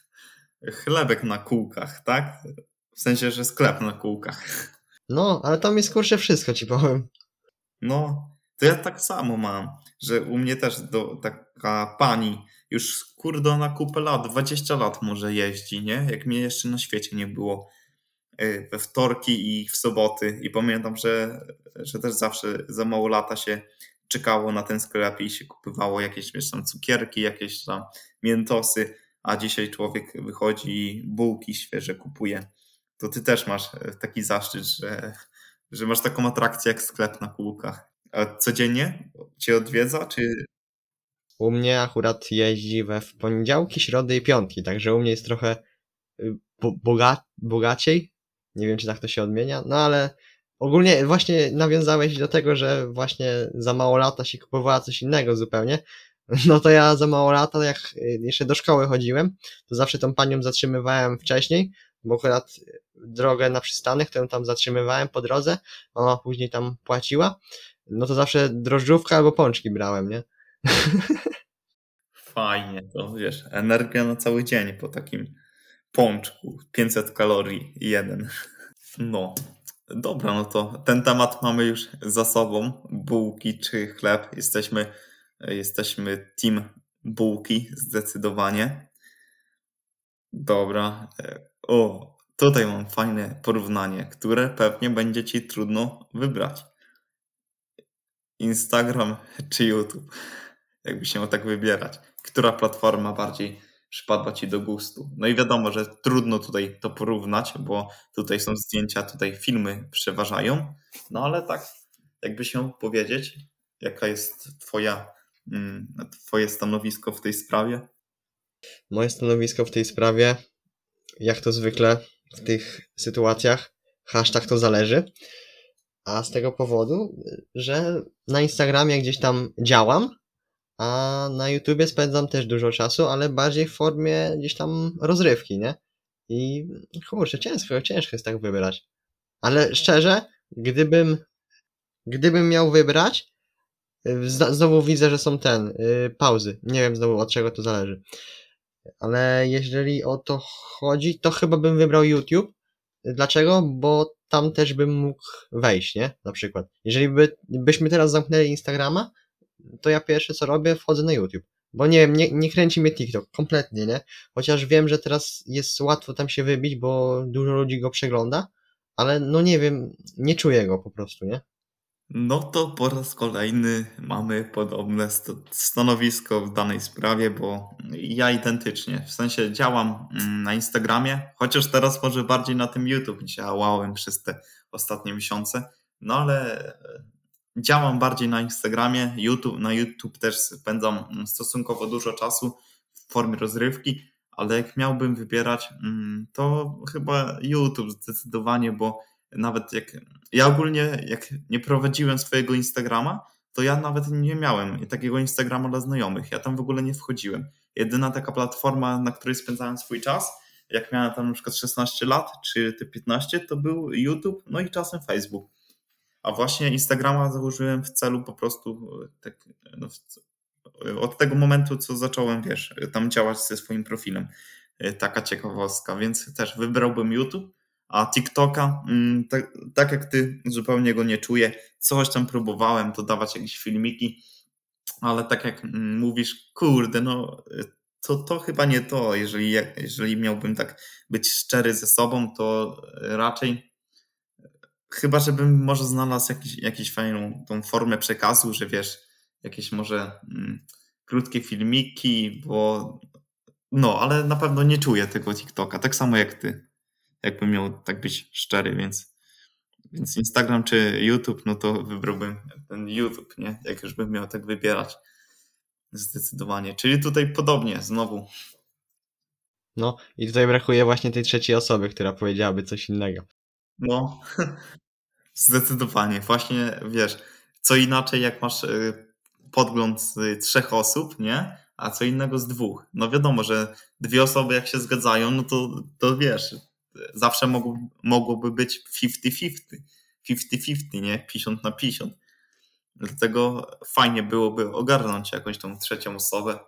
<laughs> chlebek na kółkach, tak? W sensie, że sklep na kółkach. no, ale tam jest kurczę wszystko, ci powiem. No, to ja tak samo mam, że u mnie też do, taka pani już kurde na kupę lat, 20 lat może jeździ, nie? Jak mnie jeszcze na świecie nie było y, we wtorki i w soboty i pamiętam, że, że też zawsze za mało lata się czekało na ten sklep i się kupywało jakieś wiesz, tam cukierki, jakieś tam miętosy, a dzisiaj człowiek wychodzi i bułki świeże kupuje. To ty też masz e, taki zaszczyt, że, że masz taką atrakcję jak sklep na kółkach. A codziennie cię odwiedza, czy U mnie akurat jeździ we w poniedziałki, środy i piątki, także u mnie jest trochę y, bo, boga, bogaciej. Nie wiem, czy tak to się odmienia, no ale ogólnie właśnie nawiązałeś do tego, że właśnie za mało lata się kupowała coś innego zupełnie. <laughs> No to ja za mało lata, jak jeszcze do szkoły chodziłem, to zawsze tą panią zatrzymywałem wcześniej, bo akurat drogę na przystanek, ją tam zatrzymywałem po drodze, ona później tam płaciła, no to zawsze drożdżówkę albo pączki brałem, nie? Fajnie, to wiesz, energia na cały dzień po takim pączku. 500 kalorii jeden. No, dobra, no to ten temat mamy już za sobą. Bułki czy chleb. Jesteśmy, jesteśmy team bułki, zdecydowanie. Dobra. O, tutaj mam fajne porównanie, które pewnie będzie ci trudno wybrać. Instagram czy YouTube? Jakby się tak wybierać. Która platforma bardziej przypadła ci do gustu? No i wiadomo, że trudno tutaj to porównać, bo tutaj są zdjęcia, tutaj filmy przeważają. No ale tak, jakby się powiedzieć, jaka jest twoja, mm, twoje stanowisko w tej sprawie? Moje stanowisko w tej sprawie, jak to zwykle w tych sytuacjach, hashtag to zależy. A z tego powodu, że na Instagramie gdzieś tam działam, a na YouTubie spędzam też dużo czasu, ale bardziej w formie gdzieś tam rozrywki, nie? I kurczę, ciężko, ciężko jest tak wybrać. Ale szczerze, gdybym, gdybym miał wybrać, y, znowu widzę, że są ten, y, pauzy. Nie wiem znowu od czego to zależy. Ale jeżeli o to chodzi, to chyba bym wybrał YouTube. Dlaczego? Bo tam też bym mógł wejść, nie? Na przykład. Jeżeli by, byśmy teraz zamknęli Instagrama, to ja pierwsze co robię, wchodzę na YouTube. Bo nie wiem, nie, nie kręci mnie TikTok, kompletnie, nie? Chociaż wiem, że teraz jest łatwo tam się wybić, bo dużo ludzi go przegląda, ale no nie wiem, nie czuję go po prostu, nie? No to po raz kolejny mamy podobne stanowisko w danej sprawie, bo ja identycznie. W sensie działam mm, na Instagramie, chociaż teraz może bardziej na tym YouTube działałem przez te ostatnie miesiące, no ale e, działam bardziej na Instagramie, YouTube, na YouTube też spędzam stosunkowo dużo czasu w formie rozrywki, ale jak miałbym wybierać, mm, to chyba YouTube zdecydowanie, bo nawet jak ja ogólnie, jak nie prowadziłem swojego Instagrama, to ja nawet nie miałem takiego Instagrama dla znajomych. Ja tam w ogóle nie wchodziłem. Jedyna taka platforma, na której spędzałem swój czas, jak miałem tam na przykład 16 lat, czy te 15, to był YouTube, no i czasem Facebook. A właśnie Instagrama założyłem w celu po prostu tak, no, od tego momentu, co zacząłem, wiesz, tam działać ze swoim profilem. Taka ciekawostka, więc też wybrałbym YouTube a TikToka, tak, tak, jak ty, zupełnie go nie czuję. Coś tam próbowałem dodawać jakieś filmiki, ale tak jak mm, mówisz, kurde, no to, to chyba nie to. Jeżeli, jeżeli miałbym tak być szczery ze sobą, to raczej chyba, żebym może znalazł jakiś, jakiś fajną tą formę przekazu, że wiesz, jakieś może mm, krótkie filmiki, bo no, ale na pewno nie czuję tego TikToka, tak samo jak ty jakbym miał tak być szczery, więc, więc Instagram czy YouTube, no to wybrałbym ten YouTube, nie? Jak już bym miał tak wybierać. Zdecydowanie. Czyli tutaj podobnie, znowu. No i tutaj brakuje właśnie tej trzeciej osoby, która powiedziałaby coś innego. No, <laughs> zdecydowanie. Właśnie wiesz, co inaczej jak masz y, podgląd z trzech osób, nie? A co innego z dwóch. No wiadomo, że dwie osoby jak się zgadzają, no to, to wiesz, zawsze mogło, mogłoby być 50-50. 50-50, nie? 50 na 50. Dlatego fajnie byłoby ogarnąć jakąś tą trzecią osobę.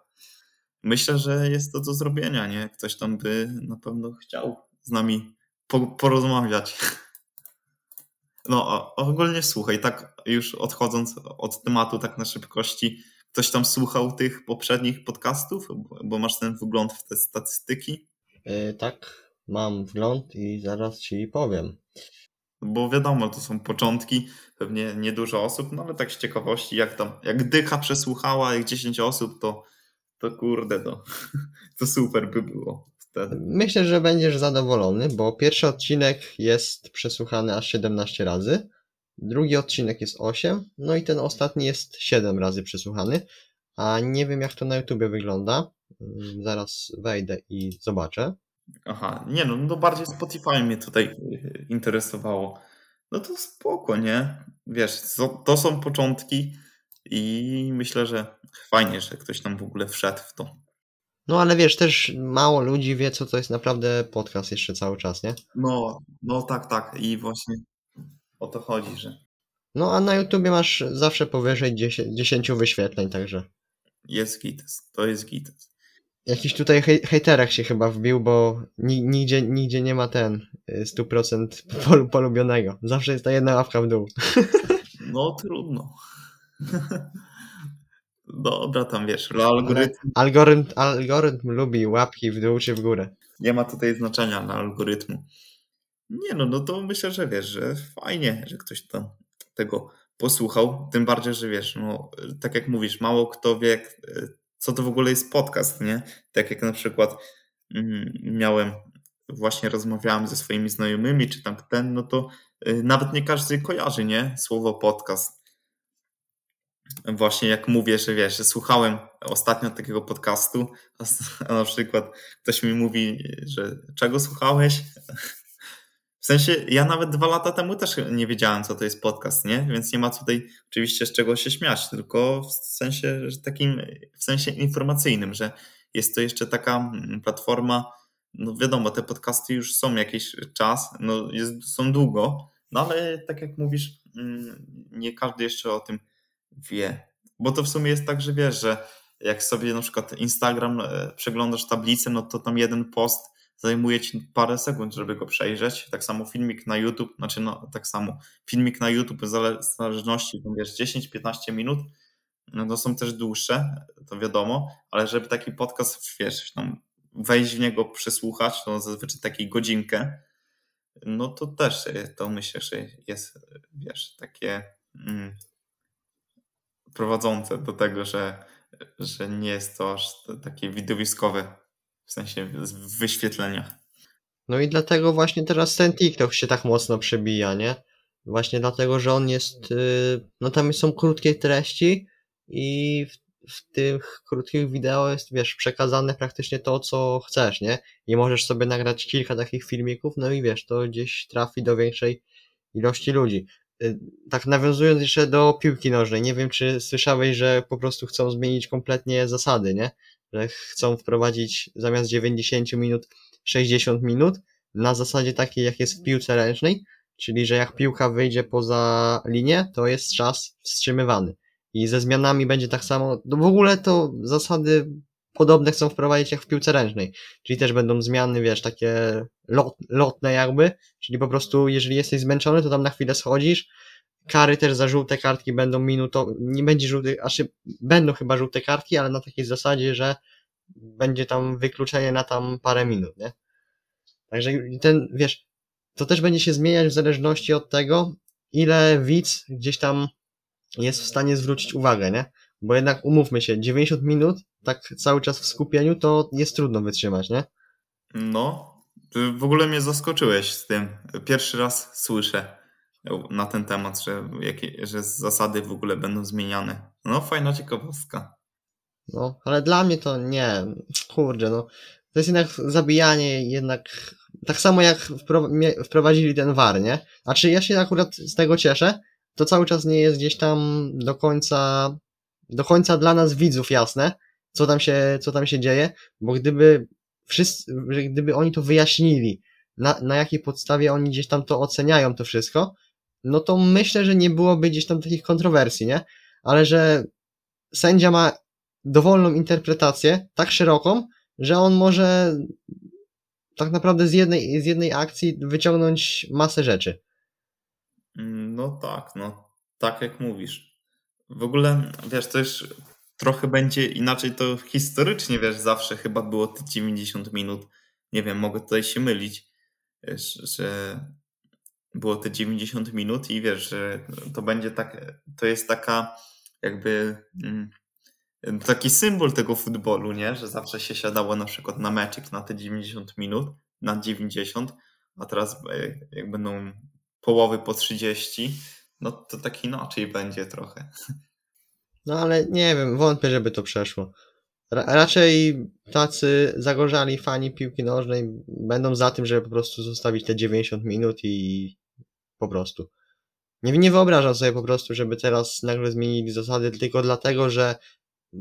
Myślę, że jest to do zrobienia, nie? Ktoś tam by na pewno chciał z nami po, porozmawiać. <laughs> No, ogólnie słuchaj, tak już odchodząc od tematu tak na szybkości, ktoś tam słuchał tych poprzednich podcastów, bo masz ten wgląd w te statystyki? Yy, tak, mam wgląd i zaraz ci powiem. Bo wiadomo, to są początki, pewnie niedużo osób, no ale tak z ciekawości, jak tam, jak Dycha przesłuchała, jak 10 osób, to, to kurde, to, <laughs> to super by było. Myślę, że będziesz zadowolony, bo pierwszy odcinek jest przesłuchany aż 17 razy, drugi odcinek jest 8, no i ten ostatni jest 7 razy przesłuchany, a nie wiem jak to na YouTubie wygląda. Zaraz wejdę i zobaczę. Aha, nie no, no bardziej Spotify mnie tutaj y, interesowało. No to spoko, nie? Wiesz, to są początki i myślę, że fajnie, że ktoś tam w ogóle wszedł w to. No ale wiesz, też mało ludzi wie, co to jest naprawdę podcast jeszcze cały czas, nie? No, no tak, tak. I właśnie o to chodzi, że. No a na YouTubie masz zawsze powyżej 10, 10 wyświetleń, także. Jest gites, to jest gites. Jakiś tutaj hej, hejterach się chyba wbił, bo nigdzie, nigdzie nie ma ten 100% y, <laughs> pol, polubionego. Zawsze jest ta jedna ławka w dół. <laughs> No trudno. <laughs> Dobra, tam wiesz, algorytm... algorytm... Algorytm lubi łapki w dół czy w górę. Nie ma tutaj znaczenia dla algorytmu. Nie no, no to myślę, że wiesz, że fajnie, że ktoś tam tego posłuchał. Tym bardziej, że wiesz, no tak jak mówisz, mało kto wie, co to w ogóle jest podcast, nie? Tak jak na przykład mm, miałem, właśnie rozmawiałem ze swoimi znajomymi, czy tam ten, no to y, nawet nie każdy kojarzy, nie? Słowo podcast. Właśnie jak mówię, że wiesz, że słuchałem ostatnio takiego podcastu, <laughs> a na przykład ktoś mi mówi, że czego słuchałeś? W sensie, ja nawet dwa lata temu też nie wiedziałem, co to jest podcast, nie? Więc nie ma tutaj oczywiście z czego się śmiać, tylko w sensie takim, w sensie informacyjnym, że jest to jeszcze taka mm, platforma, no wiadomo, te podcasty już są jakiś czas, no jest, są długo, no ale tak jak mówisz, mm, nie każdy jeszcze o tym wie. Bo to w sumie jest tak, że wiesz, że jak sobie na przykład Instagram e, przeglądasz tablicę, no to tam jeden post zajmuje ci parę sekund, żeby go przejrzeć. Tak samo filmik na YouTube, znaczy no, tak samo filmik na YouTube w zależności, wiesz, 10-15 minut, no to są też dłuższe, to wiadomo, ale żeby taki podcast, wiesz, tam wejść w niego, przesłuchać, to zazwyczaj takiej godzinkę, no to też to myślę, że jest, wiesz, takie mm, prowadzące do tego, że, że nie jest to aż takie widowiskowe w sensie wyświetlenia. No i dlatego właśnie teraz ten TikTok się tak mocno przebija, nie? Właśnie dlatego, że on jest, yy, no tam są krótkie treści i w, w tych krótkich wideo jest, wiesz, przekazane praktycznie to, co chcesz, nie? I możesz sobie nagrać kilka takich filmików, no i wiesz, to gdzieś trafi do większej ilości ludzi. Yy, tak nawiązując jeszcze do piłki nożnej, nie wiem, czy słyszałeś, że po prostu chcą zmienić kompletnie zasady, nie? Że chcą wprowadzić zamiast 90 minut 60 minut na zasadzie takiej, jak jest w piłce ręcznej, czyli że jak piłka wyjdzie poza linię, to jest czas wstrzymywany. I ze zmianami będzie tak samo. No w ogóle to zasady podobne chcą wprowadzić jak w piłce ręcznej. Czyli też będą zmiany, wiesz, takie lot, lotne jakby, czyli po prostu jeżeli jesteś zmęczony, to tam na chwilę schodzisz. Kary też za żółte kartki będą minutowe, nie będzie żółtych, aż będą chyba żółte kartki, ale na takiej zasadzie, że będzie tam wykluczenie na tam parę minut, nie? Także ten, wiesz, to też będzie się zmieniać w zależności od tego, ile widz gdzieś tam jest w stanie zwrócić uwagę, nie? Bo jednak umówmy się, 90 minut, tak cały czas w skupieniu, to jest trudno wytrzymać, nie? No, w ogóle mnie zaskoczyłeś z tym. Pierwszy raz słyszę na ten temat, że, jakie, że zasady w ogóle będą zmieniane. No, fajna ciekawostka. No, ale dla mnie to nie, kurde, no. To jest jednak zabijanie, jednak tak samo jak wprowadzili ten war, nie? A czy ja się akurat z tego cieszę, to cały czas nie jest gdzieś tam do końca, do końca dla nas widzów jasne, co tam się, co tam się dzieje, bo gdyby wszyscy, gdyby oni to wyjaśnili, na, na jakiej podstawie oni gdzieś tam to oceniają to wszystko, no to myślę, że nie byłoby gdzieś tam takich kontrowersji, nie? Ale że sędzia ma dowolną interpretację, tak szeroką, że on może tak naprawdę z jednej, z jednej akcji wyciągnąć masę rzeczy. No tak, no tak jak mówisz. W ogóle, wiesz, to już trochę będzie inaczej to historycznie, wiesz, zawsze chyba było te 90 minut. Nie wiem, mogę tutaj się mylić, że było te 90 minut i wiesz, że to będzie tak, to jest taka jakby mm, taki symbol tego futbolu, nie? Że zawsze się siadało na przykład na meczyk na te 90 minut, na 90, a teraz e, jak będą połowy po 30, no to tak inaczej będzie trochę. No ale nie wiem, wątpię, żeby to przeszło. Ra raczej tacy zagorzali fani piłki nożnej będą za tym, żeby po prostu zostawić te 90 minut i po prostu. Nie, nie wyobrażam sobie po prostu, żeby teraz nagle zmienili zasady tylko dlatego, że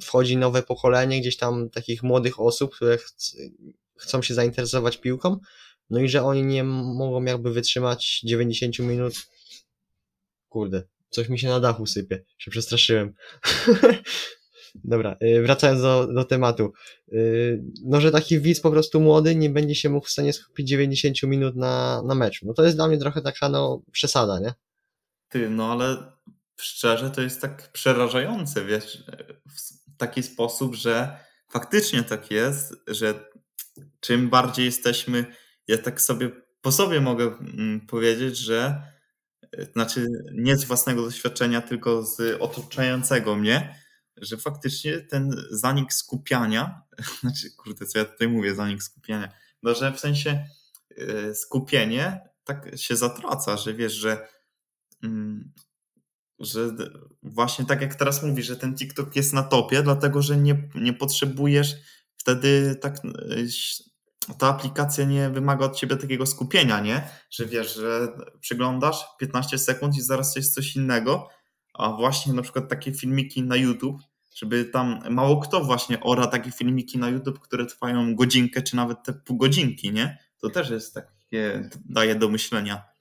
wchodzi nowe pokolenie gdzieś tam takich młodych osób, które ch chcą się zainteresować piłką, no i że oni nie mogą jakby wytrzymać 90 minut. Kurde, coś mi się na dachu sypie, się przestraszyłem. <laughs> Dobra, y, wracając do, do tematu. Y, no, że taki widz po prostu młody nie będzie się mógł w stanie skupić 90 minut na, na meczu. No to jest dla mnie trochę taka no przesada, nie? Ty, no ale szczerze to jest tak przerażające, wiesz, taki sposób, że faktycznie tak jest, że czym bardziej jesteśmy, ja tak sobie po sobie mogę mm, powiedzieć, że znaczy nie z własnego doświadczenia, tylko z otaczającego mnie, że faktycznie ten zanik skupiania, <laughs> znaczy kurde, co ja tutaj mówię, zanik skupiania, no że w sensie e, skupienie tak się zatraca, że wiesz, że mm, że właśnie tak jak teraz mówisz, że ten TikTok jest na topie, dlatego że nie, nie potrzebujesz wtedy tak. Ta aplikacja nie wymaga od ciebie takiego skupienia, nie? Że wiesz, że przyglądasz 15 sekund i zaraz jest coś innego, a właśnie na przykład takie filmiki na YouTube, żeby tam mało kto właśnie ora takie filmiki na YouTube, które trwają godzinkę czy nawet te pół godzinki, nie? To też jest takie, daje do myślenia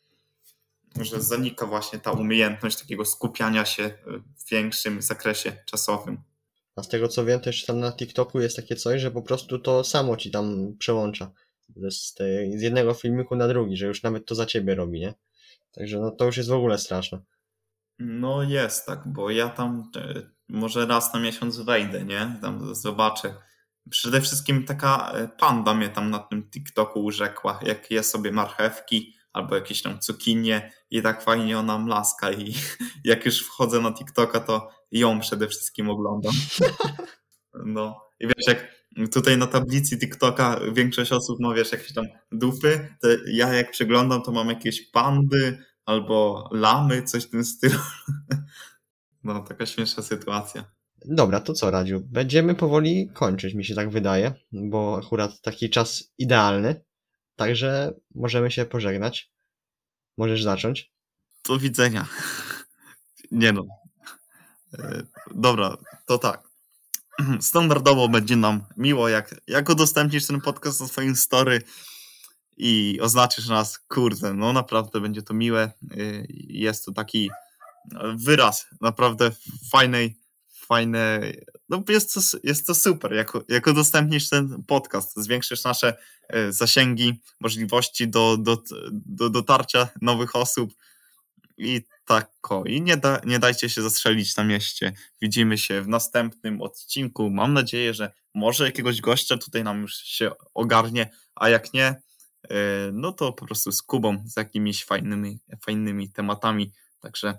że zanika właśnie ta umiejętność takiego skupiania się w większym zakresie czasowym. A z tego co wiem, też tam na TikToku jest takie coś, że po prostu to samo ci tam przełącza z, tej, z jednego filmiku na drugi, że już nawet to za ciebie robi, nie? Także no to już jest w ogóle straszne. No jest tak, bo ja tam e, może raz na miesiąc wejdę, nie? Tam zobaczę. Przede wszystkim taka e, panda mnie tam na tym TikToku urzekła, jak je sobie marchewki, albo jakieś tam cukinie i tak fajnie ona mlaska i <laughs> jak już wchodzę na TikToka, to ją przede wszystkim oglądam. <laughs> No i wiesz, jak tutaj na tablicy TikToka większość osób ma, wiesz, jakieś tam dupy, to ja jak przeglądam, to mam jakieś pandy albo lamy, coś w tym stylu. <laughs> No, taka śmieszna sytuacja. Dobra, to co, Radziu? Będziemy powoli kończyć, mi się tak wydaje, bo akurat taki czas idealny. Także możemy się pożegnać. Możesz zacząć. Do widzenia. Nie no. E, Dobra, to tak. <clears throat> Standardowo będzie nam miło, jak, jak udostępnisz ten podcast na swoim story i oznaczysz nas, kurde, no naprawdę będzie to miłe. Y, Jest to taki wyraz naprawdę fajnej, fajnej, no jest to, jest to super, jak, jak udostępnisz ten podcast, zwiększysz nasze y, zasięgi, możliwości do, do, do dotarcia nowych osób i tak, o, i nie, da, nie dajcie się zastrzelić na mieście. Widzimy się w następnym odcinku. Mam nadzieję, że może jakiegoś gościa tutaj nam już się ogarnie, a jak nie, yy, no to po prostu z Kubą, z jakimiś fajnymi, fajnymi tematami. Także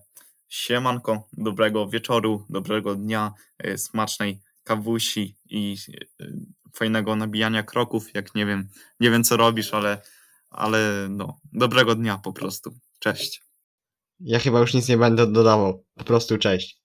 siemanko, dobrego wieczoru, dobrego dnia, yy, smacznej kawusi i yy, fajnego nabijania kroków, jak nie wiem, nie wiem co robisz, ale, ale no, dobrego dnia po prostu. Cześć. Ja chyba już nic nie będę dodawał. Po prostu cześć.